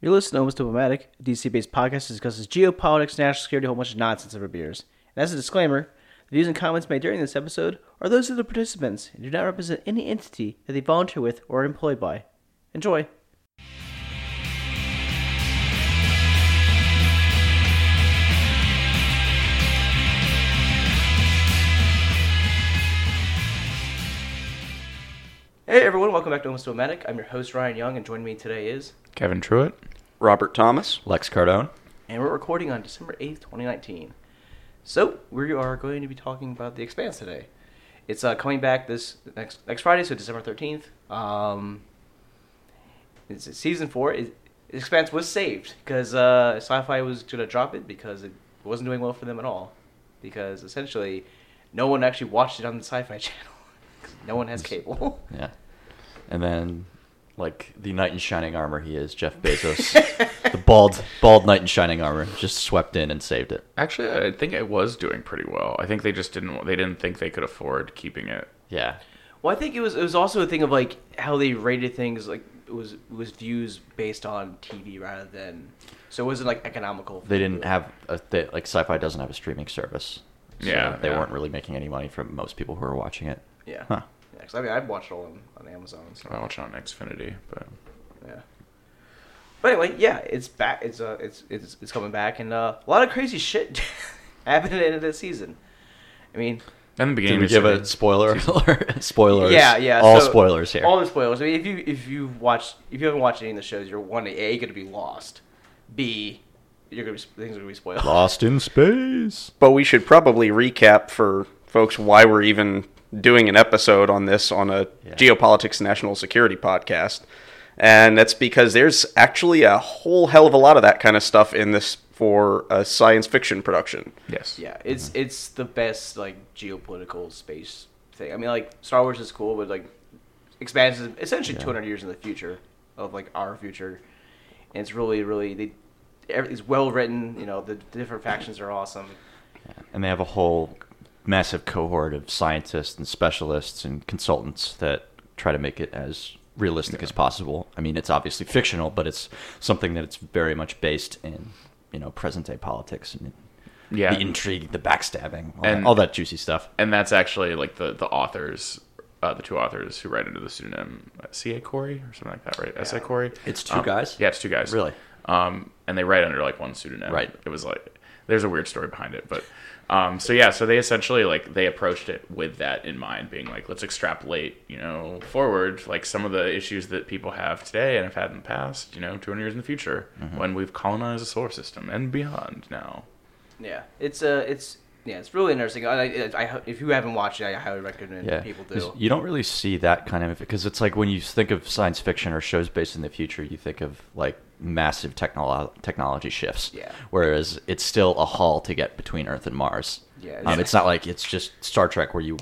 You're listening to Almost Diplomatic, a DC-based podcast that discusses geopolitics, national security, a whole bunch of nonsense over beers. And as a disclaimer, the views and comments made during this episode are those of the participants and do not represent any entity that they volunteer with or are employed by. Enjoy. Hey everyone, welcome back to Almost Diplomatic. I'm your host Ryan Young, and joining me today is, Kevin Truitt. Robert Thomas. Lex Cardone. and we're recording on December 8th, 2019. So, we are going to be talking about The Expanse today. It's uh, coming back this next next Friday, so December 13th. Um, it's season 4. It, Expanse was saved because uh, Sci-Fi was going to drop it because it wasn't doing well for them at all. Because essentially, no one actually watched it on the Sci-Fi channel. 'Cause no one has cable. Yeah. And then, like the knight in shining armor, he is Jeff Bezos. the bald, bald knight in shining armor just swept in and saved it. Actually, I think it was doing pretty well. I think they just didn't. They didn't think they could afford keeping it. Yeah. Well, I think it was it was also a thing of like how they rated things like it was was views based on TV rather than so it wasn't like economical. They didn't have a they, like sci-fi doesn't have a streaming service. So Yeah, They yeah. weren't really making any money from most people who were watching it. Yeah. Huh. Yeah, 'cause I mean I've watched all on, on Amazon. So, I watch it on Xfinity, but yeah. But anyway, yeah, it's back. It's uh, it's it's it's coming back, and uh, a lot of crazy shit happened at the end of the season. I mean, in the Did beginning, we give a season- spoiler? alert? spoilers. yeah, yeah. All so- spoilers here. All the spoilers. I mean, if you if you watch if you haven't watched any of the shows, you're one a going to be lost. B, you're gonna be things are gonna be spoiled. Lost in space. But we should probably recap for folks why we're even doing an episode on this on a Yeah. geopolitics national security podcast. And that's because there's actually a whole hell of a lot of that kind of stuff in this for a science fiction production. yes, Yeah, it's mm-hmm. it's the best like geopolitical space thing. I mean, like Star Wars is cool, but like Expanse is essentially Yeah. 200 years in the future of like our future, and it's really really they everything's well written. You know, the, the different factions are awesome. and they have a whole massive cohort of scientists and specialists and consultants that try to make it as realistic as possible. I mean, it's obviously fictional, but it's something that it's very much based in, you know, present day politics and Yeah. the intrigue, the backstabbing, all, And- that, all that juicy stuff. and that's actually like the the authors, uh, the two authors who write under the pseudonym uh, C. A. Corey or something like that, right? S. A. Corey. It's two guys? Yeah, it's two guys. Really? Um, and they write under like one pseudonym. Right. It was like there's a weird story behind it, but um, so yeah, so they essentially like they approached it with that in mind, being like, let's extrapolate, you know, forward like some of the issues that people have today and have had in the past, you know, 200 years in the future Mm-hmm. when we've colonized the solar system and beyond now. Yeah, it's uh, it's yeah, it's really interesting. I, I, I if you haven't watched it, I highly recommend Yeah, people 'cause do. You don't really see that kind of because it's like when you think of science fiction or shows based in the future, you think of like massive technolo- technology shifts. Yeah. Whereas it's still a haul to get between Earth and Mars. Yeah, Um, it's not like it's just Star Trek where you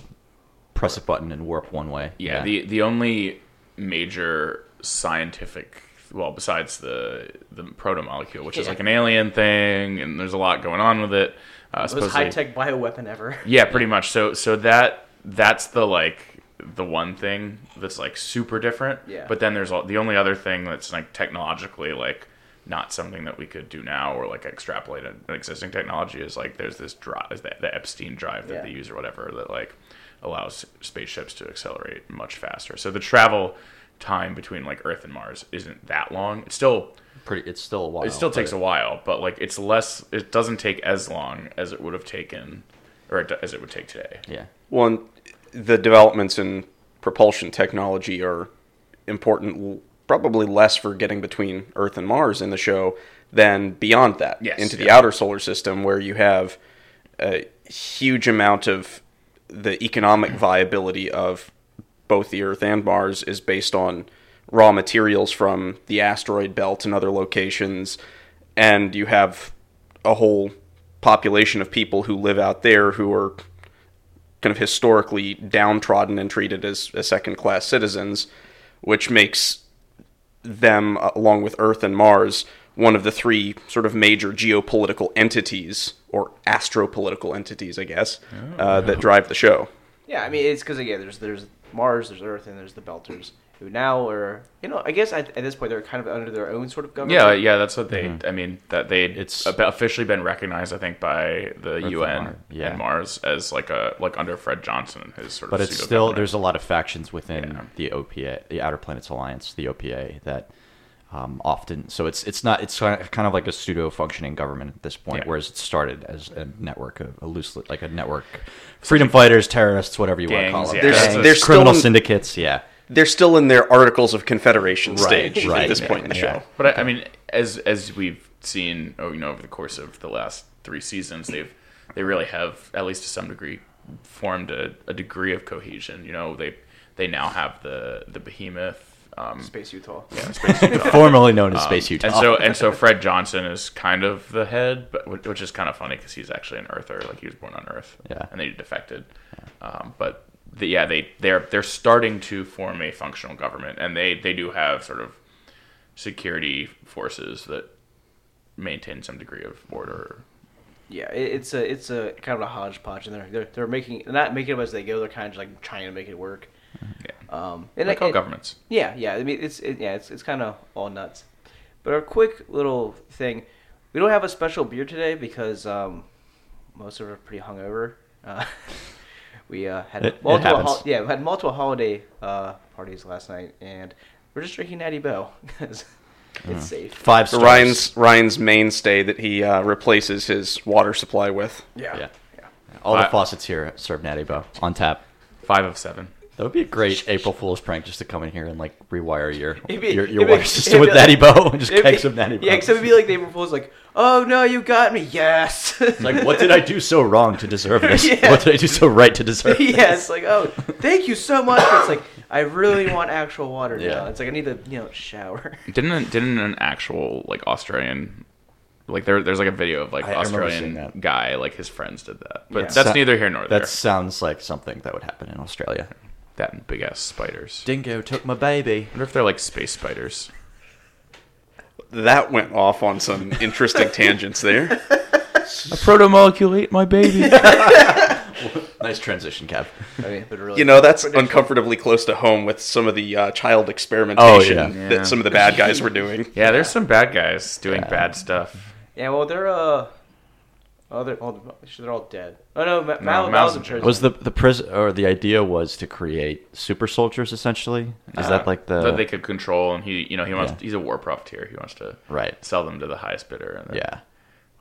press a button and warp one way. Yeah, the the only major scientific well besides the the proto molecule, which is like an alien thing, and there's a lot going on with it. Uh, Most high tech bioweapon ever. Yeah, pretty much. So so that that's the like the one thing that's like super different. Yeah. But then there's all, the only other thing that's like technologically like not something that we could do now or like extrapolate an existing technology is like there's this drive the, the Epstein drive that Yeah. they use or whatever that like allows spaceships to accelerate much faster. So the travel time between like Earth and Mars isn't that long. It's still Pretty. It's still a while. it still takes a while, but like it's less. It doesn't take as long as it would have taken, or it, as it would take today. Yeah. One, the developments in propulsion technology are important, probably less for getting between Earth and Mars in the show than beyond that Yes, into the yeah. outer solar system, where you have a huge amount of the economic viability of both the Earth and Mars is based on raw materials from the asteroid belt and other locations, and you have a whole population of people who live out there who are kind of historically downtrodden and treated as, as second class citizens, which makes them, uh, along with Earth and Mars, one of the three sort of major geopolitical entities, or astropolitical entities, I guess, uh, that drive the show. Yeah, I mean it's because again, there's there's Mars, there's Earth, and there's the Belters, who now are you know I guess at, at this point they're kind of under their own sort of government. Yeah, yeah, that's what they. Mhm. I mean, that they It's- it's officially been recognized, I think, by the and UN Mars, yeah. and Mars as like a like under Fred Johnson and his sort but of. But it's still government. there's a lot of factions within Yeah. the OPA, the Outer Planets Alliance, the OPA, that um, often. So it's it's not it's kind of like a pseudo functioning government at this point, Yeah. whereas it started as a network, a, a loose like a network, freedom fighters, terrorists, whatever you want to call them, yeah. There's- Gangs, there's criminal in- syndicates, yeah. They're still in their Articles of Confederation Right, stage right, at this yeah, point in the yeah. show. But I, I mean, as as we've seen, oh, you know, over the course of the last three seasons, they've they really have, at least to some degree, formed a, a degree of cohesion. You know, they they now have the the behemoth. Um, Space Utah. yeah, Space Utah. Formerly known as Um, Space Utah. And so and so Fred Johnson is kind of the head, but which- which is kind of funny because he's actually an Earther, like he was born on Earth, Yeah. and they he defected. Um, but the, yeah, they they're they're starting to form a functional government, and they they do have sort of security forces that maintain some degree of order. Yeah, it, it's a it's a kind of a hodgepodge, and they're they're, they're making they're not making it as they go. They're kind of like trying to make it work. Yeah, Um, and like I- all and- governments. Yeah, yeah. I mean, it's it, yeah, it's it's kind of all nuts. But our quick little thing, we don't have a special beer today because um, most of us are pretty hungover. Uh, we uh, had It- it multiple happens. hol- yeah, we had multiple holiday uh, parties last night, and we're just drinking Natty Boh because it's safe. Five stars. Ryan's Ryan's mainstay that he uh, replaces his water supply with. Yeah, Yeah. yeah. All the faucets here serve Natty Boh on tap. Five of seven. That would be a great April Fool's prank, just to come in here and like rewire your be- your, it'd your be- water system with be Natty like- Boh and just It'd kegs be- Natty Boh. Yeah, except it'd be like the April Fool's like, oh no, you got me, yes. Like, what did I do so wrong to deserve this? Yeah. What did I do so right to deserve this? yeah, it's like, oh, thank you so much. But it's like, I really want actual water Yeah. now. It's like I need to, you know, shower. Didn't didn't an actual like Australian like there there's like a video of like I- I remember seeing Australian that. guy like his friends did that. But Yeah. that's Sa- neither here nor there. That sounds like something that would happen in Australia. That and big ass spiders. Dingo took my baby. I wonder if they're like space spiders. That went off on some interesting tangents there. A proto molecule ate my baby. Nice transition, Kev. I mean, really, You know, that's uncomfortably close to home with some of the uh, child experimentation Oh, yeah. Yeah. that some of the bad guys were doing. yeah, there's some bad guys doing Yeah. bad stuff. Yeah, well, they're uh, oh, they're all they're all dead. Oh no, Ma- No, Mao, Mao's Mao's in in prison. Was the the prison or the idea was to create super soldiers essentially? Is Uh, that like the that they could control and he you know he wants Yeah. he's a war profiteer. He wants to right? sell them to the highest bidder and Yeah.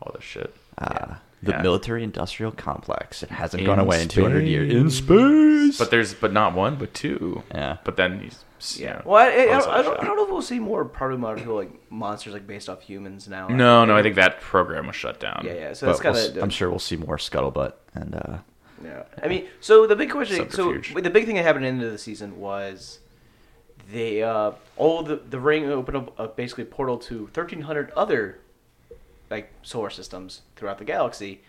all this shit. Uh, The Yeah. military-industrial complex. It hasn't In gone away in 200 years. In space. But there's but not one, but two. yeah. But then he's you Yeah. know, Well, I, I, I, don't, I, don't. I don't know if we'll see more proto molecule like monsters like based off humans now. No, no, I think that program was shut down. Yeah, yeah. So But it's kind we'll of. s- I'm sure we'll see more scuttlebutt and uh, Yeah. I mean, so the big question, so the big thing that happened at the end of the season was they uh, all the the ring opened up a basically a portal to 1,300 other like solar systems throughout the galaxy,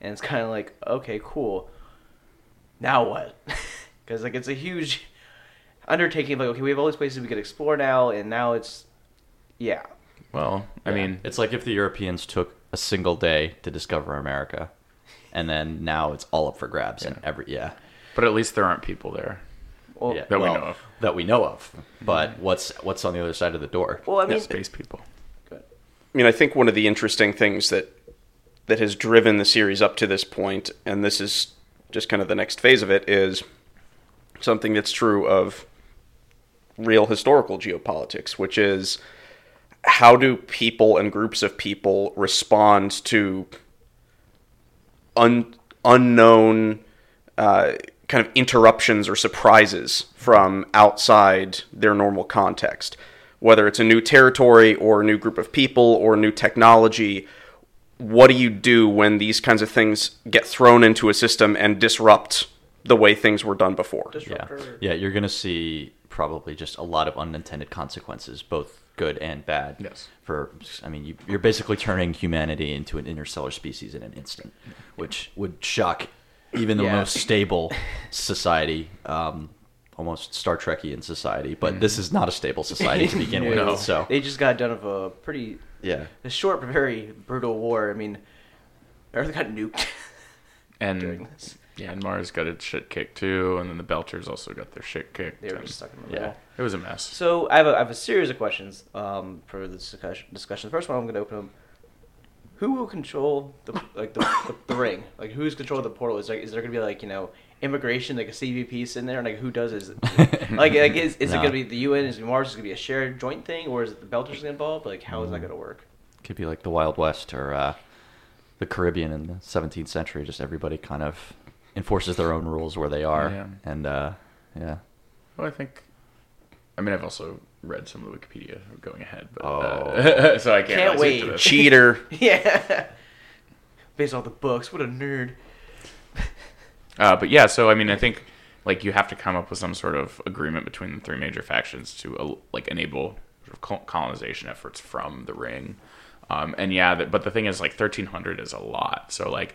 and it's kind of like okay, cool. Now what? Because like it's a huge undertaking. Like okay, we have all these places we could explore now, and now it's yeah. Well, I yeah. mean, it's like if the Europeans took a single day to discover America, and then now it's all up for grabs and every yeah. but at least there aren't people there. Well, yeah, that we know of. That we know of. But what's what's on the other side of the door? well, I mean, space people. I mean, I think one of the interesting things that that has driven the series up to this point, and this is just kind of the next phase of it, is something that's true of real historical geopolitics, which is how do people and groups of people respond to un- unknown uh, kind of interruptions or surprises from outside their normal context. Whether it's a new territory or a new group of people or new technology, what do you do when these kinds of things get thrown into a system and disrupt the way things were done before? Yeah, Disruptor. yeah, you're gonna see probably just a lot of unintended consequences, both good and bad. Yes. For I mean, you, you're basically turning humanity into an interstellar species in an instant, which would shock even the Yeah. most stable society. Um, almost Star Trekian society, but this is not a stable society to begin with. No. So They just got done of a pretty yeah, a short but very brutal war. I mean, Earth got nuked And this. Yeah, and Mars got its shit kicked too, and then the Belters also got their shit kicked. They were just stuck in the Yeah. It was a mess. So I have a, I have a series of questions um, for this discussion. discussion. The first one I'm going to open up. Who will control the like the, the, the ring? Like who's controlling the portal? Is like is there going to be like you know immigration like a CBP sitting there and like who does is it, like like is, is it going to be the UN? Is it Mars is going to be a shared joint thing or is it the Belters involved? Like how is that going to work? Could be like the Wild West or uh, the Caribbean in the 17th century. Just everybody kind of enforces their own rules where they are, Yeah. and uh, yeah. Well, I think. I mean, I've also read some of the Wikipedia going ahead, but Oh. uh, so I can't, Can't wait. to this. Cheater. yeah. Based on the books, what a nerd. Uh, but yeah, so I mean, I think like you have to come up with some sort of agreement between the three major factions to uh, like enable sort of colonization efforts from the ring. Um, and yeah, that, but the thing is, like 1300 is a lot. So like,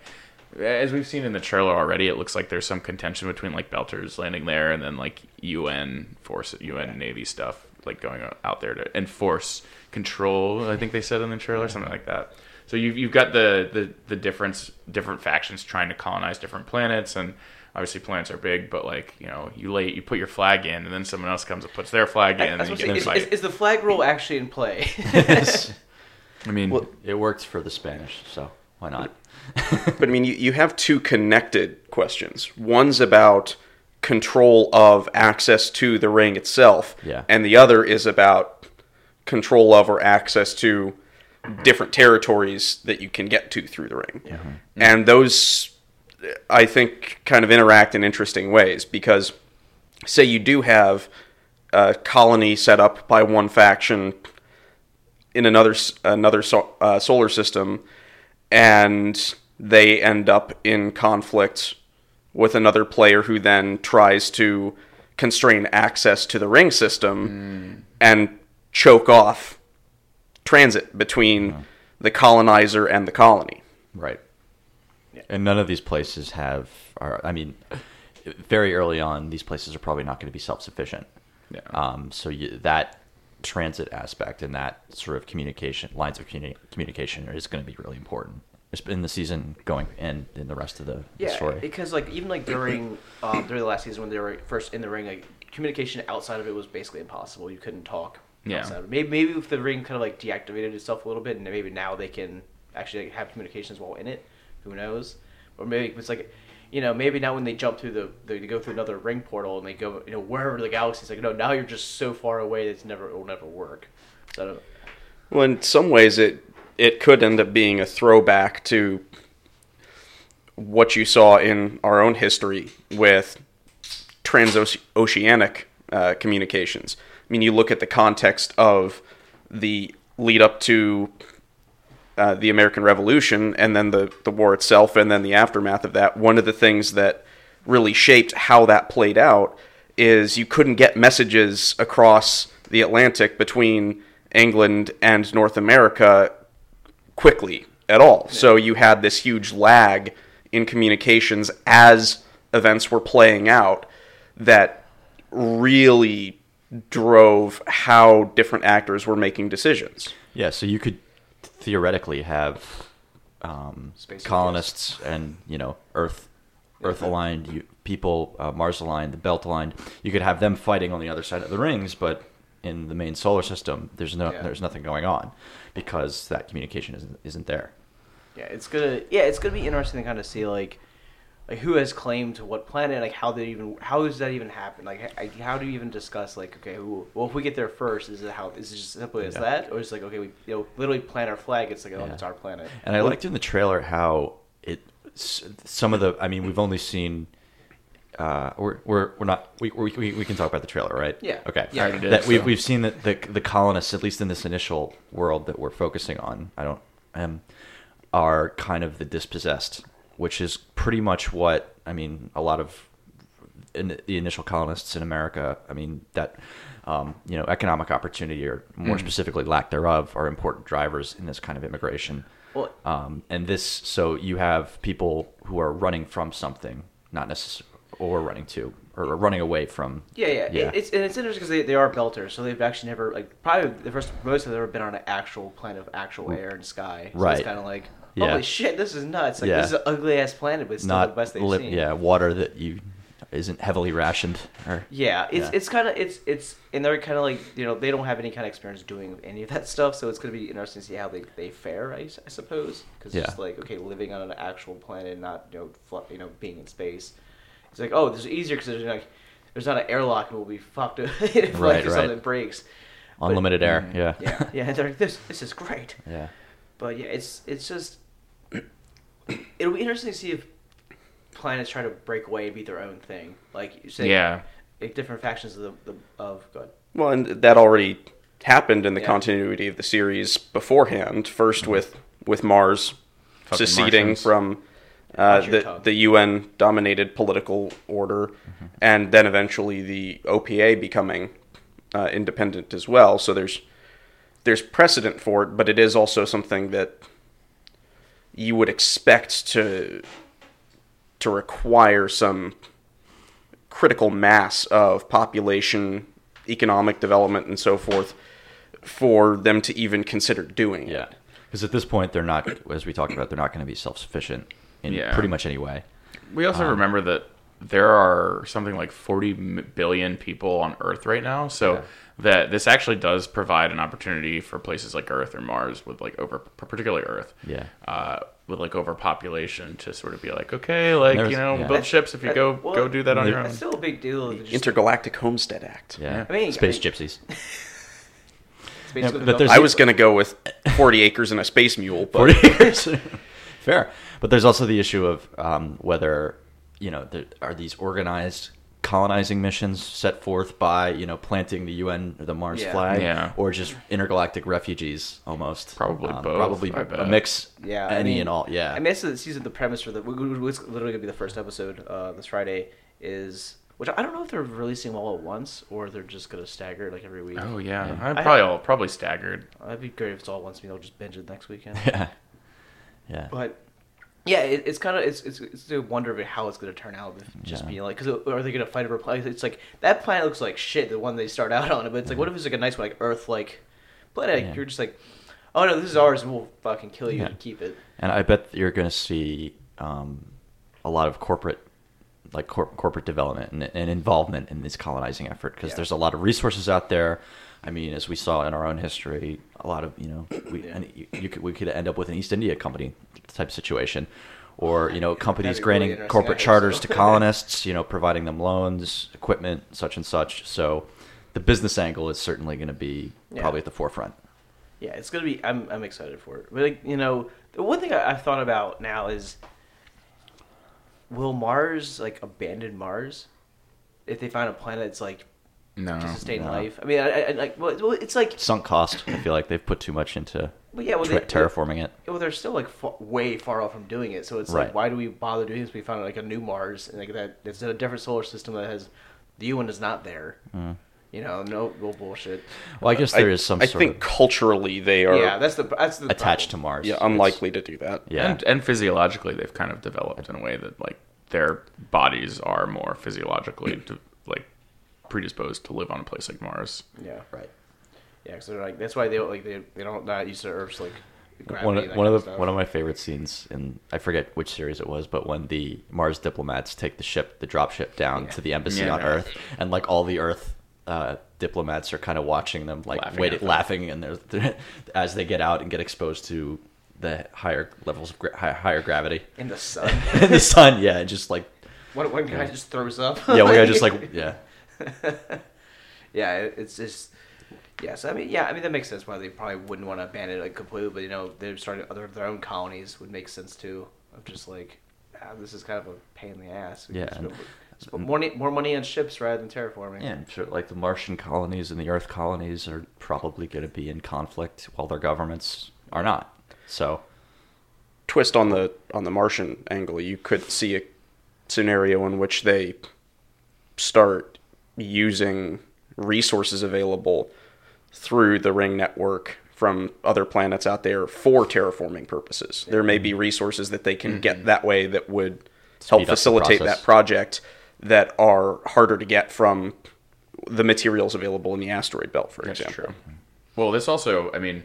as we've seen in the trailer already, it looks like there's some contention between like Belters landing there and then like UN force, UN Navy stuff like going out there to enforce control. I think they said in the trailer something like that. So you've you've got the the the difference different factions trying to colonize different planets and. Obviously, planets are big, but like you know, you lay you put your flag in, and then someone else comes and puts their flag in, I, and I you get say, is, is, is the flag rule actually in play? I mean, Well, It worked for the Spanish, so why not? But I mean, you, you have two connected questions. One's about control of access to the ring itself, Yeah. and the other is about control of or access to different territories that you can get to through the ring. And those, I think, kind of interact in interesting ways because, say, you do have a colony set up by one faction in another another so, uh, solar system, and they end up in conflict with another player who then tries to constrain access to the ring system and choke off transit between the colonizer and the colony. Right. And none of these places have. Are, I mean, very early on, these places are probably not going to be self-sufficient. Yeah. Um, so you, that transit aspect and that sort of communication lines of communi- communication is going to be really important. It's in the season going and in the rest of the, the Yeah, story. because like even like during um, during the last season when they were first in the ring, like communication outside of it was basically impossible. You couldn't talk. Yeah. outside. Maybe maybe if the ring kind of like deactivated itself a little bit, and maybe now they can actually like, have communications while in it. Who knows? Or maybe it's like. You know, maybe now when they jump through the, they go through another ring portal and they go, you know, wherever the galaxy is, like, no, now you're just so far away that it's never, it will never work. So I don't, Well, in some ways, it it could end up being a throwback to what you saw in our own history with transoceanic uh, communications. I mean, you look at the context of the lead up to uh, the American Revolution and then the, the war itself and then the aftermath of that. One of the things that really shaped how that played out is you couldn't get messages across the Atlantic between England and North America quickly at all. So you had this huge lag in communications as events were playing out that really drove how different actors were making decisions. Yeah, so you could theoretically have um, Space colonists and you know Earth, Earth aligned you, people, uh, Mars aligned, the Belt aligned. You could have them fighting on the other side of the rings, but in the main solar system, there's no, Yeah. there's nothing going on because that communication isn't isn't there. Yeah, it's gonna yeah, it's gonna be interesting to kind of see like like who has claim to what planet, like how they even how does that even happen? Like how do you even discuss like okay, who, well if we get there first, is it how is it just simply as Yeah. that, or is it like okay, we you know literally plant our flag? It's like oh, Yeah. it's our planet. And I liked in the trailer how it some of the. I mean, we've only seen. Uh, we're, we're we're not we, we we can talk about the trailer, right? Yeah. Okay. Yeah, did, that so. we've seen that the the colonists, at least in this initial world that we're focusing on, I don't um, are kind of the dispossessed, which is pretty much what I mean. A lot of in the initial colonists in America, I mean that um, you know economic opportunity or more specifically lack thereof are important drivers in this kind of immigration. Well, Um, and this, so you have people who are running from something, not necessarily, or running to or running away from. Yeah, yeah. Yeah. It, it's and it's interesting because they, they are belters, so they've actually never like probably the first most of them have ever been on an actual planet of actual air and sky. So Right. It's kind of like Yeah. holy shit, this is nuts. Like Yeah. this is an ugly ass planet, but it's still not the best they've li- seen. yeah water that you isn't heavily rationed or Yeah, it's Yeah. it's kind of it's it's and they're kind of like you know they don't have any kind of experience doing any of that stuff, so it's gonna be interesting to see how they, they fare, I, I suppose, because Yeah. it's just like okay, living on an actual planet, not you know fl- you know being in space. It's like oh, this is easier because there's like there's not an airlock and we'll be fucked if Right, if right. something breaks. But- unlimited air. Mm, yeah. Yeah, yeah, they're like this this is great, yeah. but yeah, it's it's just it'll be interesting to see if planets try to break away and be their own thing, like you say, Yeah. like different factions of the, the of God. Well, and that already happened in the Yeah. continuity of the series beforehand. First with with Mars Fucking seceding Martians. from uh, the tongue. the UN dominated political order, and then eventually the OPA becoming uh, independent as well. So there's there's precedent for it, but it is also something that you would expect to to require some critical mass of population, economic development, and so forth for them to even consider doing Yeah. it. Because at this point, they're not, as we talked about, they're not going to be self sufficient in Yeah. pretty much any way. We also Um, remember that there are something like 40 billion people on Earth right now. So Yeah. that this actually does provide an opportunity for places like Earth or Mars with like over, particularly Earth. Yeah. Uh, with like overpopulation to sort of be like, okay, like, There's- you know, yeah. build ships if you go well, go do that on your own. That's still a big deal. Just, Intergalactic Homestead Act. Yeah. I mean, Space I mean- gypsies. it's basically but there's- I was going to go with 40 acres and a space mule, but 40 years. Fair. But there's also the issue of um, whether, you know, there, are these organized colonizing missions set forth by, you know, planting the UN or the Mars Yeah. flag Yeah. or just intergalactic refugees almost? Probably Um, both, Probably I a bet. mix, Yeah, I any mean- and all. Yeah. I mean, that's the season. The premise for the what's literally gonna be the first episode uh, this Friday is which I don't know if they're releasing all at once or they're just gonna stagger like every week. Oh yeah, Yeah. I'm I- probably all, probably staggered. That'd be great if it's all at once. Maybe I'll just binge it next weekend. yeah. Yeah. But yeah, it, it's kind of it's, it's it's a wonder of how it's gonna turn out. If just Yeah. being like, because are they gonna fight over planet? It's like that planet looks like shit. The one they start out on, but it's like, what if it's like a nice like Earth like planet? Yeah. You're just like, oh no, this is ours, and we'll fucking kill you Yeah. and keep it. And I bet you're going to see um, a lot of corporate, like cor- corporate development and, and involvement in this colonizing effort because there's a lot of resources out there. I mean, as we saw in our own history, a lot of you know, we Yeah. and you, you could we could end up with an East India Company type situation, or you know, companies That'd really granting corporate charters to colonists, you know, providing them loans, equipment, such and such. So, the business angle is certainly going to be Yeah. probably at the forefront. Yeah, it's gonna be. I'm I'm excited for it. But like, you know, the one thing I, I've thought about now is, will Mars like abandon Mars if they find a planet that's like No, to sustain no. life? I mean, I, I, like, well, well, it's like, Sunk cost. I feel like they've put too much into well, yeah, well, tra- they, terraforming it. Well, they're still like fa- way far off from doing it. So it's Right. like, why do we bother doing this? We found like a new Mars, and like that. It's a different solar system that has the UN is not there. Mm. You know, no, no bullshit. Well, I guess there is some I sort think of culturally they are Yeah, that's the that's the attached to. Mars. yeah, It's- unlikely to do that. Yeah. and, and physiologically they've kind of developed in a way that like their bodies are more physiologically to, like predisposed to live on a place like Mars. Yeah, right. yeah. Because they're like that's why they don't like they they don't not used to Earth's like gravity. One of, one kind of the stuff. one of my favorite scenes in I forget which series it was, but when the Mars diplomats take the ship, the drop ship down Yeah. to the embassy Yeah. on Earth, and like all the Earth uh, diplomats are kind of watching them, like Laughing wait, them. laughing, and they're, as they get out and get exposed to the higher levels of gra- higher gravity in the sun. in the sun. Yeah, just like one one guy just throws up. yeah, we are just like yeah, yeah, it's just. Yes, I mean, yeah, I mean that makes sense why they probably wouldn't want to ban it like completely, but you know they're starting other their own colonies would make sense too. Of just like, ah, this is kind of a pain in the ass. We Yeah, can and- just put- put more, more money on ships rather than terraforming. Yeah, I'm sure like the Martian colonies and the Earth colonies are probably going to be in conflict while their governments are not. So, twist on the on the Martian angle, you could see a scenario in which they start using resources available through the ring network from other planets out there for terraforming purposes. There may be resources that they can get mm-hmm. that way that would help Speed the facilitate that project that are harder to get from the materials available in the asteroid belt, for That's example. true. Well, this also, I mean,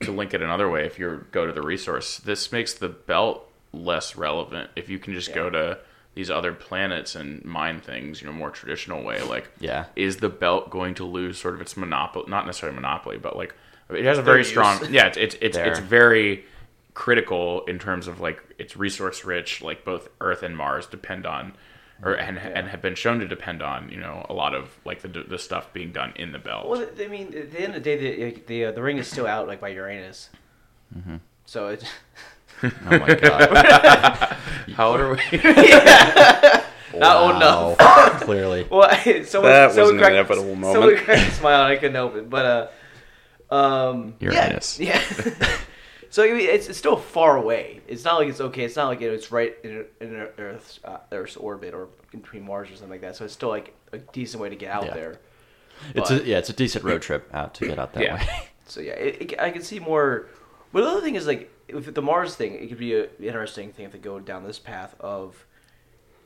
to link it another way, if you go to the resource, this makes the belt less relevant. If you can just go to these other planets and mine things, you know, more traditional way, like, Yeah. is the belt going to lose sort of its monopoly? Not necessarily monopoly, but like, it has a very strong, yeah, it's it's it's, it's very critical in terms of like it's resource rich. Like both Earth and Mars depend on. Or, and, and have been shown to depend on you know a lot of like the the stuff being done in the belt. Well, I mean, at the end of the day, the the, uh, the ring is still out like by Uranus. Mm-hmm. So it. Oh my god. How old are we? Not old enough. Clearly. Well, someone, That was someone an cracked, inevitable moment. Someone cracked a smile and I couldn't help it. But uh, um, Uranus. Yeah. yeah. so I mean, it's, it's still far away. It's not like it's okay. It's not like you know, it's right in, in Earth's uh, Earth's orbit or between Mars or something like that. So it's still like a decent way to get out Yeah. there. It's But- a yeah, it's a decent road trip out to get out that Yeah. way. So yeah, it, it, I can see more. But the other thing is like with the Mars thing, it could be an interesting thing if they go down this path of.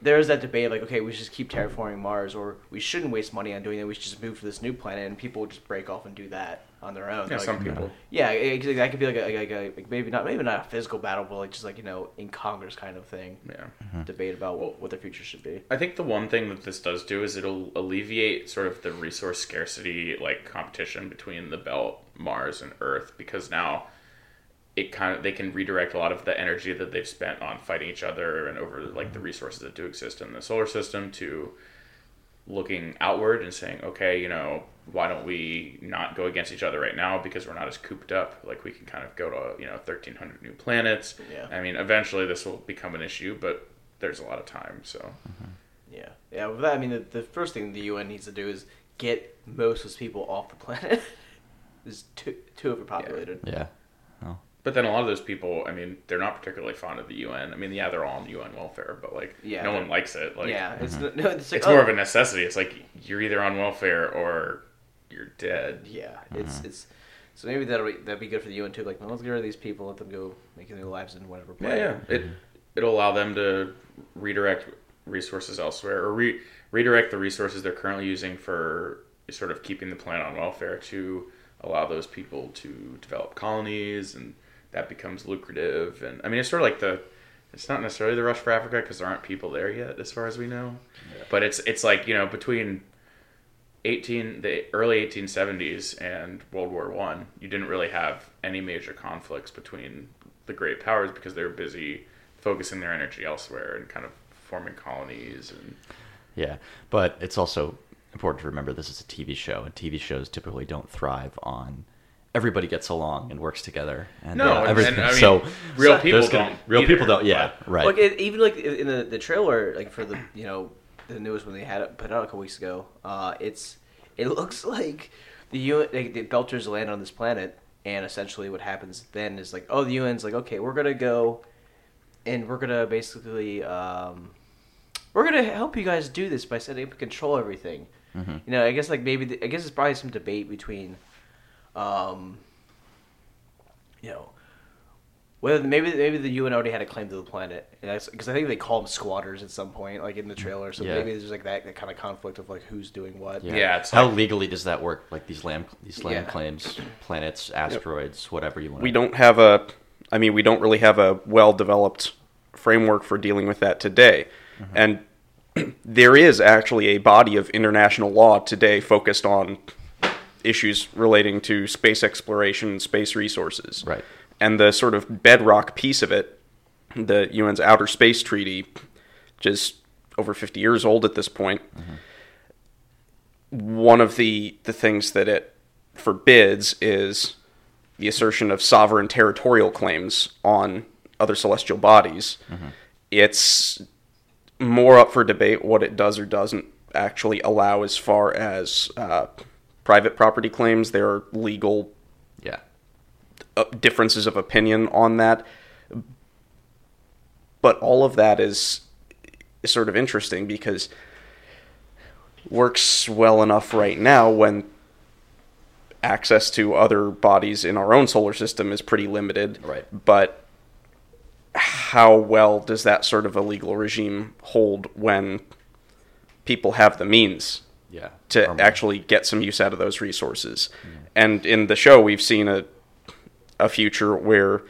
There's that debate like, okay, we should just keep terraforming Mars, or we shouldn't waste money on doing that. We should just move to this new planet, and people would just break off and do that on their own. Yeah, Like, some people. Yeah, it, it- that could be like a, like a like maybe not maybe not a physical battle, but like just like you know in Congress kind of thing. Yeah. Mm-hmm. Debate about what, what their future should be. I think the one thing that this does do is it'll alleviate sort of the resource scarcity like competition between the belt, Mars, and Earth because now it kind of they can redirect a lot of the energy that they've spent on fighting each other and over like the resources that do exist in the solar system to looking outward and saying, okay, you know, why don't we not go against each other right now because we're not as cooped up? Like we can kind of go to you know thirteen hundred new planets. Yeah. I mean, eventually this will become an issue, but there's a lot of time. So mm-hmm. Yeah, yeah. With that, I mean, the, the first thing the UN needs to do is get most of those people off the planet. is too too overpopulated. Yeah. Oh. But then a lot of those people, I mean, they're not particularly fond of the UN. I mean, yeah, they're all on UN welfare, but like, Yeah. no one likes it. Like, yeah, it's mm-hmm. no, it's, like, it's more oh, of a necessity. It's like you're either on welfare or you're dead. yeah. Mm-hmm. It's it's so maybe that'll be, that'd be good for the UN too. Like, well, let's get rid of these people, let them go making their lives in whatever. Yeah, planet. yeah. It it'll allow them to redirect resources elsewhere, or re- redirect the resources they're currently using for sort of keeping the planet on welfare to allow those people to develop colonies, and that becomes lucrative. And I mean, it's sort of like the it's not necessarily the rush for Africa because there aren't people there yet, as far as we know. But it's it's like you know between 18 the early 1870s and World War 1 you didn't really have any major conflicts between the great powers because they were busy focusing their energy elsewhere and kind of forming colonies and Yeah, but it's also important to remember this is a TV show, and TV shows typically don't thrive on everybody gets along and works together. And, No, uh, and- everything. and, I mean, so real there's people gonna- don't Real people either, don't. Yeah, but- right. Like it, even like in the the trailer, like for the you know the newest one they had it put out a couple weeks ago. Uh, it's it looks like the UN like the Belters land on this planet, and essentially what happens then is like, oh, the UN's like, okay, we're gonna go, and we're gonna basically um, we're gonna help you guys do this by setting up control everything. Mm-hmm. You know, I guess like maybe the, I guess it's probably some debate between, um, you know, whether maybe maybe the UN already had a claim to the planet, because I think they call them squatters at some point, like in the trailer. So Yeah. maybe there's like that, that kind of conflict of like who's doing what. yeah. Yeah, it's how like- legally does that work? Like these land these land Yeah. claims, planets, asteroids, whatever you want. We don't have a, I mean, we don't really have a well developed framework for dealing with that today. And there is actually a body of international law today focused on issues relating to space exploration and space resources. Right. And the sort of bedrock piece of it, the UN's Outer Space Treaty, which is over 50 years old at this point. point, one of the, the things that it forbids is the assertion of sovereign territorial claims on other celestial bodies. It's more up for debate what it does or doesn't actually allow as far as uh, private property claims. There are legal Yeah. uh, differences of opinion on that. But all of that is, is sort of interesting because works well enough right now when access to other bodies in our own solar system is pretty limited. Right. But how well does that sort of a legal regime hold when people have the means Yeah. to actually get some use out of those resources. And in the show, we've seen a a future where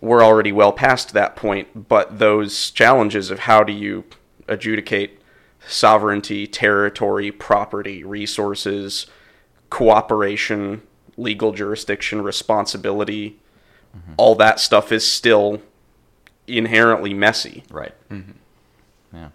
we're already well past that point, but those challenges of how do you adjudicate sovereignty, territory, property, resources, cooperation, legal jurisdiction, responsibility, mm-hmm. all that stuff is still inherently messy. Right. Mm-hmm. Yeah.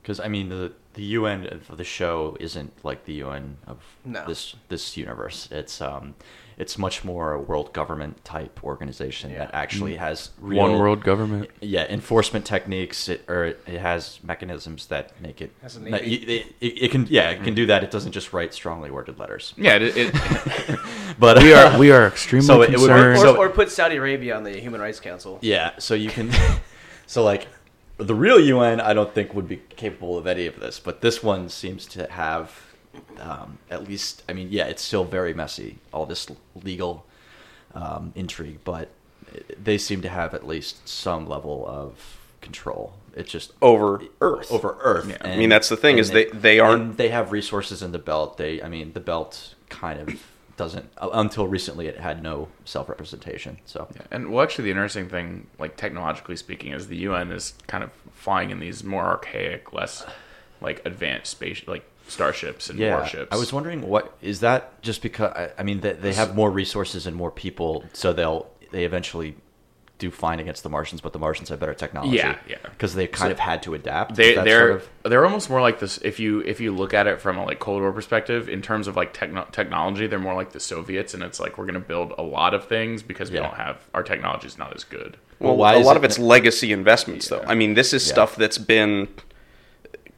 Because I mean, the the UN of the show isn't like the UN of No. this this universe. It's um, it's much more a world government type organization Yeah. that actually has real, One world government. Yeah, enforcement techniques, it, or it, it has mechanisms that make it. Has a that it, it, it can yeah, it can do that. It doesn't just write strongly worded letters. Yeah, it, it, But we are we are extremely So it would- concerned. Or, or put Saudi Arabia on the Human Rights Council. Yeah, so you can, so like, the real UN, I don't think would be capable of any of this, but this one seems to have, um, at least, I mean, yeah, it's still very messy, all this legal um, intrigue, but they seem to have at least some level of control. It's just Over Earth. over Earth. Yeah. I mean, that's the thing, is they- they aren't- they have resources in the belt. They, I mean, the belt kind of doesn't until recently it had no self representation. So Yeah, and well, actually, the interesting thing, like technologically speaking, is the UN is kind of flying in these more archaic, less like advanced space, like starships and yeah, warships. I was wondering what is that just because I, I mean they, they have more resources and more people, so they'll they eventually do fine against the Martians, but the Martians have better technology. Yeah, yeah. because they kind of had to adapt. They Is that they're sort of- they're almost more like this. If you if you look at it from a like Cold War perspective, in terms of like techno- technology, they're more like the Soviets, and it's like we're going to build a lot of things because we Yeah. don't have our technology is not as good. Well, Well, why a lot it of it's legacy investments, though. I mean, this is Yeah. stuff that's been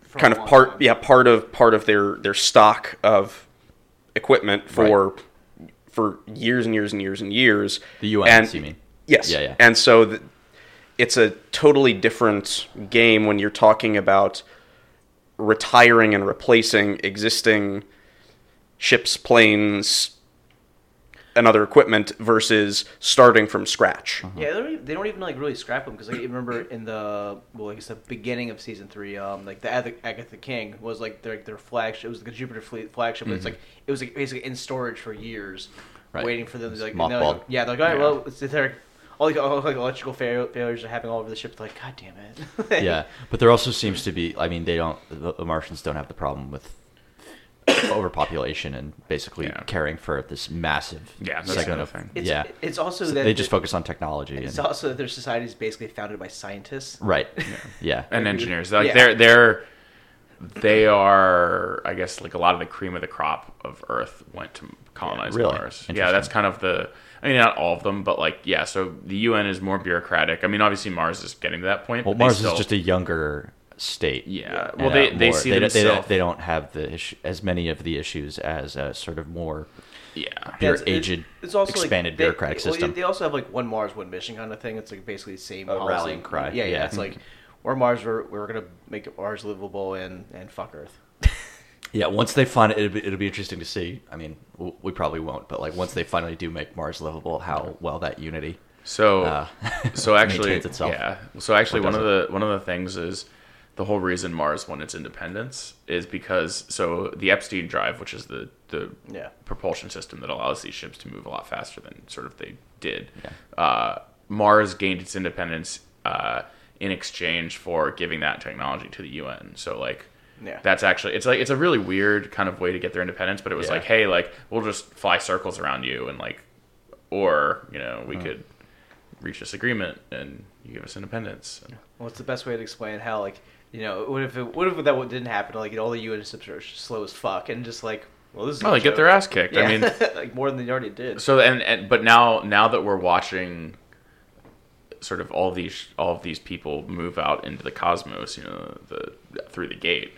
For kind of part, time. yeah, part of part of their their stock of equipment for for years and years and years and years. The UN, and, you mean? Yes. Yeah, yeah. And so the, it's a totally different game when you're talking about retiring and replacing existing ships, planes, and other equipment versus starting from scratch. Yeah, they don't, even, they don't even like really scrap them because like, I remember in the well, I guess the beginning of season three, um, like the Ag- Agatha King was like their their flagship. It was the Jupiter fleet flagship, but it's like it was like basically in storage for years, Right. waiting for them to like, It's like yeah, they're like, all right, Yeah. well, it's there. All the all, like electrical fail- failures are happening all over the ship. They're like, God damn it. yeah, but there also seems to be. I mean, they don't. The, the Martians don't have the problem with overpopulation and basically Yeah. caring for this massive Yeah, that's the segment of thing. It's, yeah. it's also So that they just that- focus on technology. It's and, also that their society is basically founded by scientists. right. Yeah. and engineers. Like Yeah. they're they're they are, I guess, like a lot of the cream of the crop of Earth went to colonize really? Mars. Yeah, that's kind of the. I mean, not all of them, but like, yeah. So the UN is more bureaucratic. I mean, obviously Mars is getting to that point. Well, but Mars still- is just a younger state. Yeah. Well, they they more- see they, don't- they don't they don't have the issue, as many of the issues as a sort of more Yeah. bureau- it's- aged, it's also like, expanded they- bureaucratic well, system. They also have like one Mars, one mission kind of thing. It's like basically the same A rallying cry, Yeah, yeah. yeah. It's like we're Mars. We're, we're gonna make Mars livable and and fuck Earth. Yeah, once they find it, it'll be, it'll be interesting to see. I mean, w- we probably won't, but like once they finally do make Mars livable, how well that unity. So, Uh, so actually, itself. yeah. So actually, one of the one of the things is the whole reason Mars won its independence is because so the Epstein drive, which is the the Yeah. propulsion system that allows these ships to move a lot faster than sort of they did. Yeah. Uh, Mars gained its independence uh, in exchange for giving that technology to the UN. So like. Yeah. That's actually it's like it's a really weird kind of way to get their independence, but it was Yeah. like, hey, like we'll just fly circles around you and like or, you know, we could reach this agreement and you give us independence. And- What's the best way to explain how like you know what if it, what if that didn't happen? Like all the UN ships are slow as fuck and just like well this is Oh, they get their ass kicked. I mean, like more than they already did. so and, and but now now that we're watching sort of all these all of these people move out into the cosmos, you know, the through the gate.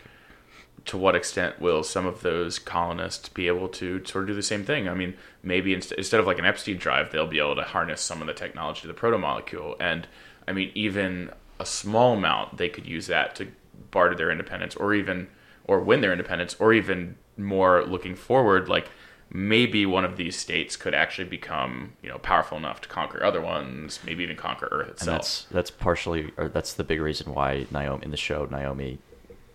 To what extent will some of those colonists be able to sort of do the same thing? I mean, maybe inst- instead of like an Epstein drive, they'll be able to harness some of the technology of the protomolecule, and I mean, even a small amount, they could use that to barter their independence, or even or win their independence, or even more looking forward, like maybe one of these states could actually become you know powerful enough to conquer other ones, maybe even conquer Earth and itself. that's that's partially, or that's the big reason why Naomi in the show Naomi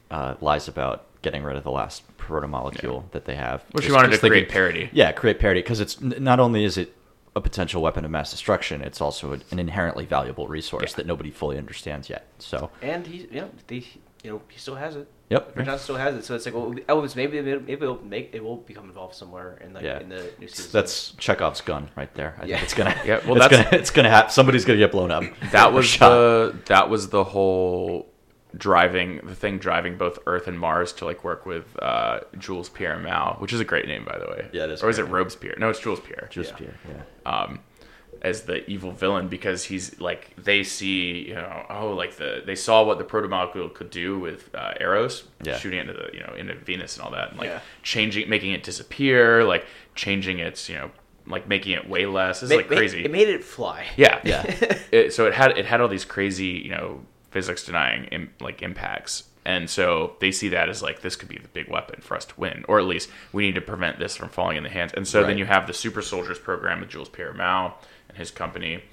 uh, lies about getting rid of the last protomolecule that they have. Which Just- you wanted to just thinking- create parity. Yeah, create parity because it's not only is it a potential weapon of mass destruction, it's also an inherently valuable resource Yeah. that nobody fully understands yet. So, And he, you know, they, you know, he still has it. Yep. Johnson still has it. So it's like, well, oh, it's maybe maybe maybe it'll make it will become involved somewhere in like yeah, in the new season. that's Chekhov's gun right there. I Yeah. think it's gonna. Yeah, well, it's that's- gonna, it's gonna happen. Somebody's gonna get blown up. That was the that was the whole driving the thing driving both Earth and Mars to like work with uh, Jules Pierre Mao, which is a great name by the way. Yeah, it is Or is it name. Robespierre? No, it's Jules Pierre. Just Yeah. here, yeah. um, as the evil villain because he's like they see you know oh like the they saw what the protomolecule could do with uh, Eros Yeah. shooting into the you know into Venus and all that and like Yeah. changing making it disappear like changing its you know like making it way less. This is Ma- like ma- crazy. It made it fly. Yeah, Yeah. it, so it had it had all these crazy, you know, physics denying Im, like impacts, and so they see that as like this could be the big weapon for us to win, or at least we need to prevent this from falling in the hands. And so Right. then you have the Super Soldiers program with Jules Pierre Mao and his company,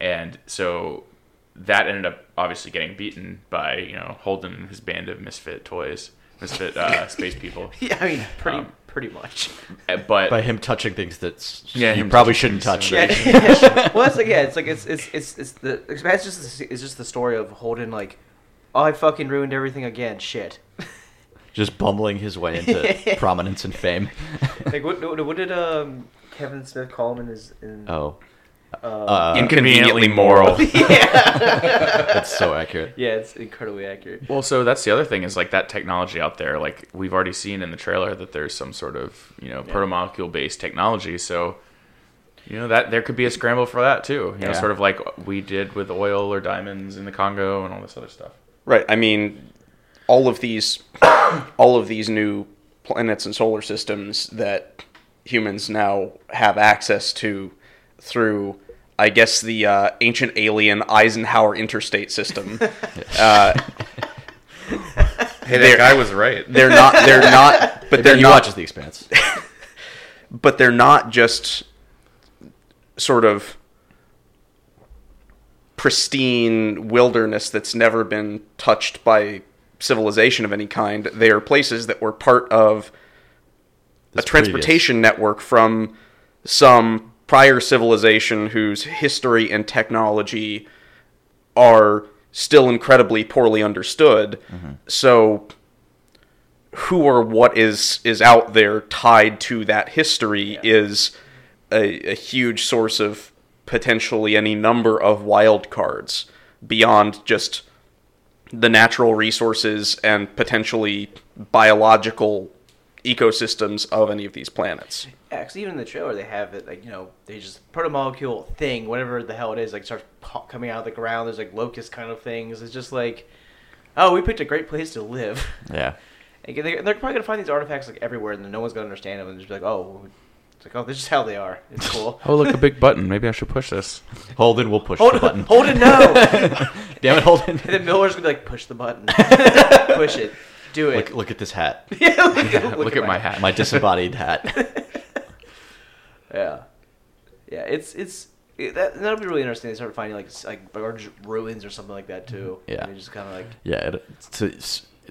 and so that ended up obviously getting beaten by you know Holden and his band of misfit toys, misfit uh, space people. Yeah, I mean, pretty Um, pretty much. Uh, But By him touching things that Yeah, you probably shouldn't touch. Yeah. well, it's like yeah, it's like it's it's it's it's the it's just it's just the story of Holden like, oh, I fucking ruined everything again. Shit. Just bumbling his way into prominence and fame. like what, what what did um Kevin Smith call him in his in oh, uh, uh, inconveniently moral. that's so accurate. yeah, it's incredibly accurate. Well, so that's the other thing is like that technology out there. Like we've already seen in the trailer that there's some sort of you know Yeah. protomolecule based technology. So you know that there could be a scramble for that too. You know, sort of like we did with oil or diamonds in the Congo and all this other stuff. Right. I mean, all of these, all of these new planets and solar systems that humans now have access to through, I guess, the uh, ancient alien Eisenhower interstate system. uh, Hey, that guy was right. they're not. They're not. But they're he not. watches The Expanse. But they're not just sort of pristine wilderness that's never been touched by civilization of any kind. They are places that were part of This a transportation network from some prior civilization whose history and technology are still incredibly poorly understood. Mm-hmm. So who or what is is out there tied to that history is a, a huge source of potentially any number of wild cards beyond just the natural resources and potentially biological ecosystems of any of these planets. Yeah, 'cause even in the trailer they have it like you know they just protomolecule thing whatever the hell it is like starts coming out of the ground. There's like locust kind of things. It's just like, oh, we picked a great place to live. Yeah. Like, they're, they're probably gonna find these artifacts like everywhere, and no one's gonna understand them, and just be like, oh, it's like, oh, this is how they are. It's cool. Oh, look, a big button. Maybe I should push this. Holden will push hold the button. hold it, no. Damn it, Holden. and then Miller's gonna be like, push the button, push it, do it. Look, look at this hat. yeah, look, at- Look, at my hat. My disembodied hat. Yeah, yeah. It's it's it, that that'll be really interesting. They start finding like s- like large ruins or something like that too. Mm-hmm. Yeah. And just kind of like Yeah, it, to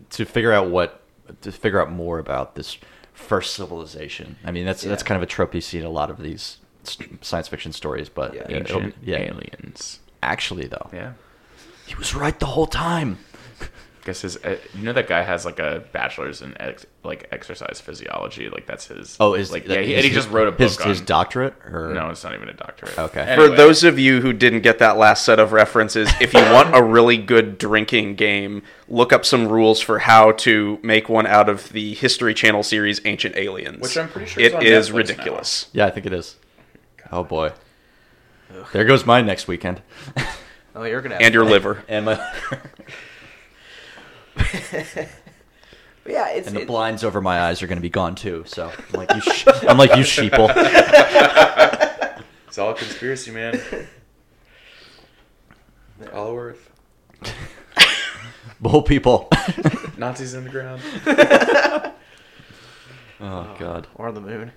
to figure out what to figure out more about this first civilization. I mean, that's that's Yeah. kind of a trope you see in a lot of these s- science fiction stories. But Yeah. you it'll be- Ancient yeah, aliens. actually though, Yeah. he was right the whole time. Guess his uh, you know that guy has like a bachelor's in ex, like exercise physiology like that's his Oh, is like that- yeah he, his- and he just wrote a book his on his doctorate or no it's not even a doctorate Okay. For those of you who didn't get that last set of references, if you want a really good drinking game, look up some rules for how to make one out of the History Channel series Ancient Aliens. Which I'm pretty sure is it on is Netflix ridiculous. Yeah, I think it is. Oh boy, there goes mine next weekend, oh, you're gonna have And your liver. and my But yeah, it's and the it- blinds over my eyes are going to be gone too. So I'm like you, sh- I'm like you sheeple. it's all a conspiracy man all worth Bull people. Nazis in the ground oh god. or on the moon.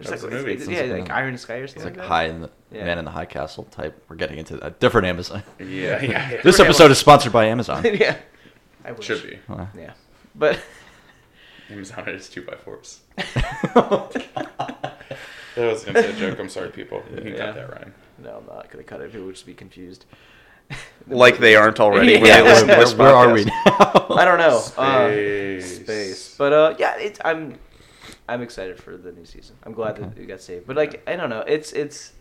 There's That's like, a movie. it's- yeah, Something like Iron Sky or It's something like like, high in the Yeah. man in the high castle type. We're getting into a different Amazon. yeah yeah This episode is sponsored by Amazon. yeah, I wish. should be Uh, Yeah, But Amazon is two by fours. that was an inside joke. I'm sorry, people. You can Yeah. cut that, Ryan. no, I'm not gonna cut it. People would just be confused. Like they aren't already Yeah. they listen where, where are we now? I don't know. Uh, Space. space. But uh, yeah, it's I'm I'm excited for the new season. I'm glad that Okay. it got saved. But like I don't know, it's it's.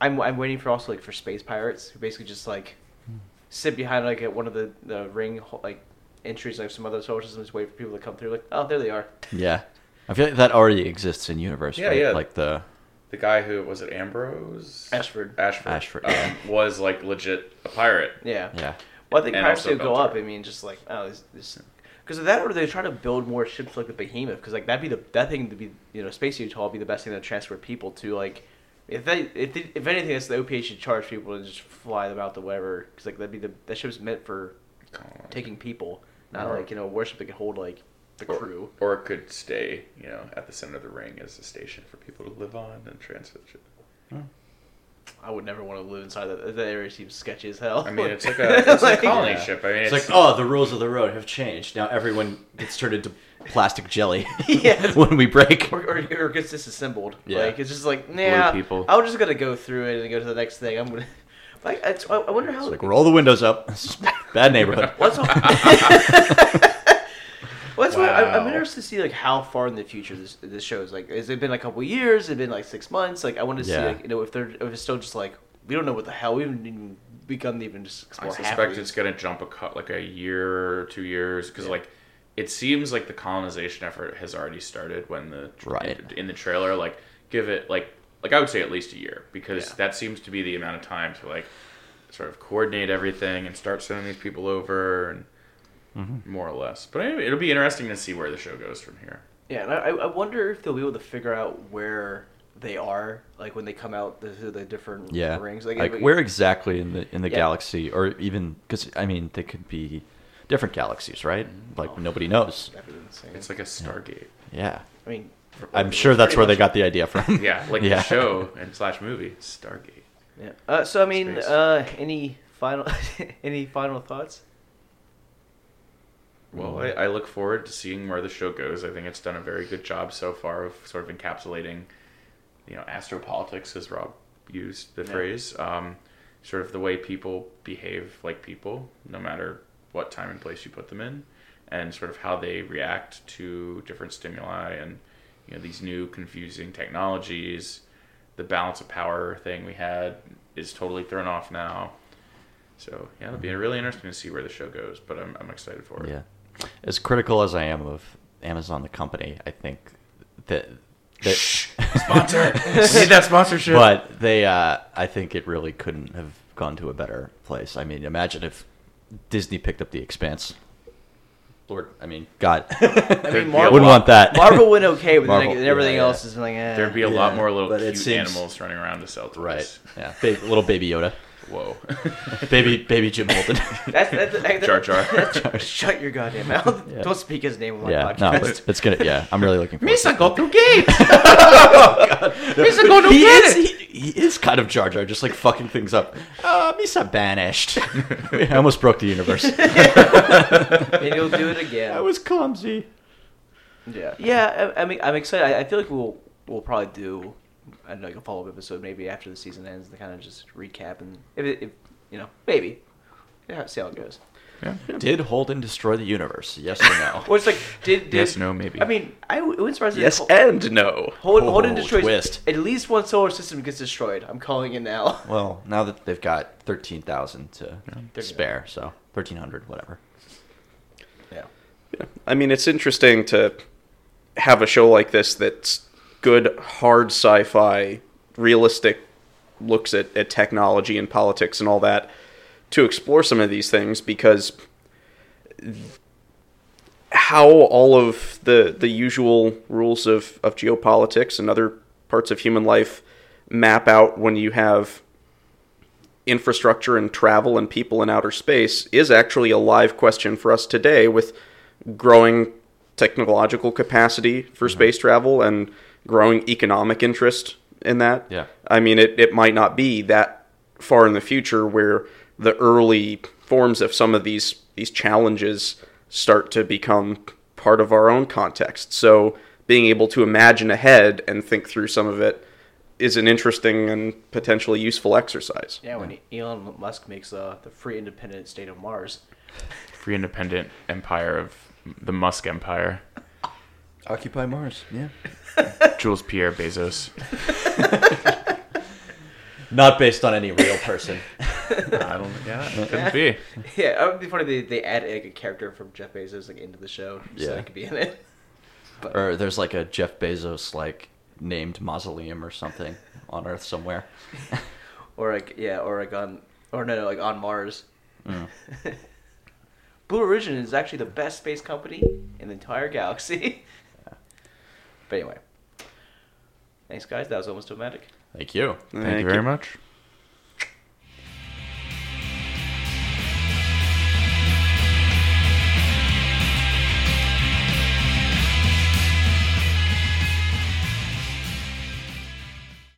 I'm I'm waiting for also like for space pirates who basically just like sit behind like at one of the the ring like entries like some other solar systems, wait for people to come through. Like oh there they are. Yeah, I feel like that already exists in universe. Yeah, right? yeah. Like the The guy who was it Ambrose Ashford. Ashford, Ashford. um, was like legit a pirate. Yeah. yeah. Well, I think And pirates also do go up. I mean, just like oh, this, this because of that, or they try to build more ships like the Behemoth. Because like that'd be the that thing to be you know space utah would be the best thing to transfer people to. Like if they if they, if anything, that's the OPA should charge people and just fly them out to whatever. Because like that'd be the that ship's meant for taking people, not Or- like you know a warship that could hold like the Or- crew. Or, it could stay, you know, at the center of the ring as a station for people to live on and transfer the ship. Hmm. I would never want to live inside that. That area seems sketchy as hell. I mean, it's like a, it's Like- a colony Yeah. ship. I mean, It's, it's, like, oh, the rules of the road have changed. Now everyone gets turned into plastic jelly Yeah. when we break. or, or, or gets disassembled. Yeah. Like it's just like nah. people. I'm just gonna go through it and go to the next thing. I'm gonna. Like I I wonder how. It's like roll the windows up. Bad neighborhood. What's What's what I, I'm interested to see like how far in the future this this shows. Like, has it been a couple years? Has it been like six months? Like, I want to see like you know if they're if it's still just like we don't know what the hell we haven't even begun to even just I explore. half suspect it's going to jump a cut like a year or two years because Yeah. like it seems like the colonization effort has already started when the Right. in, in the trailer like give it like like I would say at least a year because Yeah. that seems to be the amount of time to like sort of coordinate everything and start sending these people over and Mm-hmm. more or less. But anyway, it'll be interesting to see where the show goes from here. Yeah, and I, I wonder if they'll be able to figure out where they are, like when they come out the, the different Yeah. rings. Like, if- where exactly in the in the Yeah. galaxy, or even because I mean they could be different galaxies, right? Like nobody knows. That'd be insane. It's like a Stargate. Yeah, I mean, I'm sure that's where they got the idea from. Yeah, like yeah. the show and slash movie Stargate. Yeah. Uh, so I mean, uh, any final any final thoughts? Well, I, I look forward to seeing where the show goes. I think it's done a very good job so far of sort of encapsulating, you know, astropolitics, as Rob used the Yeah. phrase. Um, sort of the way people behave like people, no matter what time and place you put them in, and sort of how they react to different stimuli and you know these new confusing technologies. The balance of power thing we had is totally thrown off now. So yeah, it'll be really interesting to see where the show goes. But I'm I'm excited for it. Yeah. As critical as I am of Amazon, the company, I think that. that Sponsor. Need that sponsorship. but they, uh, I think it really couldn't have gone to a better place. I mean, imagine if Disney picked up The Expanse. Lord, I mean, God, I There'd mean, be a Marvel, wouldn't want that. Marvel went okay, but Marvel, then everything yeah, yeah. else is like, eh. There'd be a lot more little cute seems- animals running around to sell toys. right? Yeah, ba- little baby Yoda, Whoa. baby baby Jim Holden. That's, that's, that's, Jar Jar. that's- shut your goddamn mouth! Yeah. Don't speak his name on my yeah, podcast. no, but it's gonna. Yeah, I'm really looking forward. to it. go through gates. Misa go to he is, he, he is kind of Jar Jar, just like fucking things up. Uh, Misa banished. I almost broke the universe. and he'll do it again. I was clumsy. Yeah, yeah. I, I mean, I'm excited. I, I feel like we'll we'll probably do I don't know, like a follow up episode maybe after the season ends to kind of just recap and if, it, if you know maybe yeah see how it goes. Yeah. Did Holden destroy the universe? Yes or no? Well, it's like did, did Yes, no, maybe. I mean, I wouldn't surprise. Yes if and no. Hold, Oh, Holden destroys twist. at least one solar system gets destroyed. I'm calling it now. well, now that they've got thirteen thousand to They're spare, so thirteen hundred, whatever. Yeah. Yeah. I mean, it's interesting to have a show like this that's good, hard sci fi, realistic looks at, at technology and politics and all that to explore some of these things because how all of the, the usual rules of, of geopolitics and other parts of human life map out when you have infrastructure and travel and people in outer space is actually a live question for us today with growing technological capacity for mm-hmm. space travel and growing economic interest in that. Yeah. I mean, it, it might not be that far in the future where the early forms of some of these these challenges start to become part of our own context. So being able to imagine ahead and think through some of it is an interesting and potentially useful exercise. Yeah, when Elon Musk makes uh, the free independent state of Mars. Free independent empire of the Musk empire. Occupy Mars. Yeah. Jules Pierre Bezos. Not based on any real person. I don't. Yeah, it couldn't be. Yeah, it would be funny they, they add like a character from Jeff Bezos like into the show so Yeah. they could be in it. But or there's like a Jeff Bezos like named mausoleum or something on Earth somewhere. or like yeah, or like on or no, no like on Mars. Mm. Blue Origin is actually the best space company in the entire galaxy. But anyway, thanks guys. That was almost automatic. Thank you. Thank, you very much.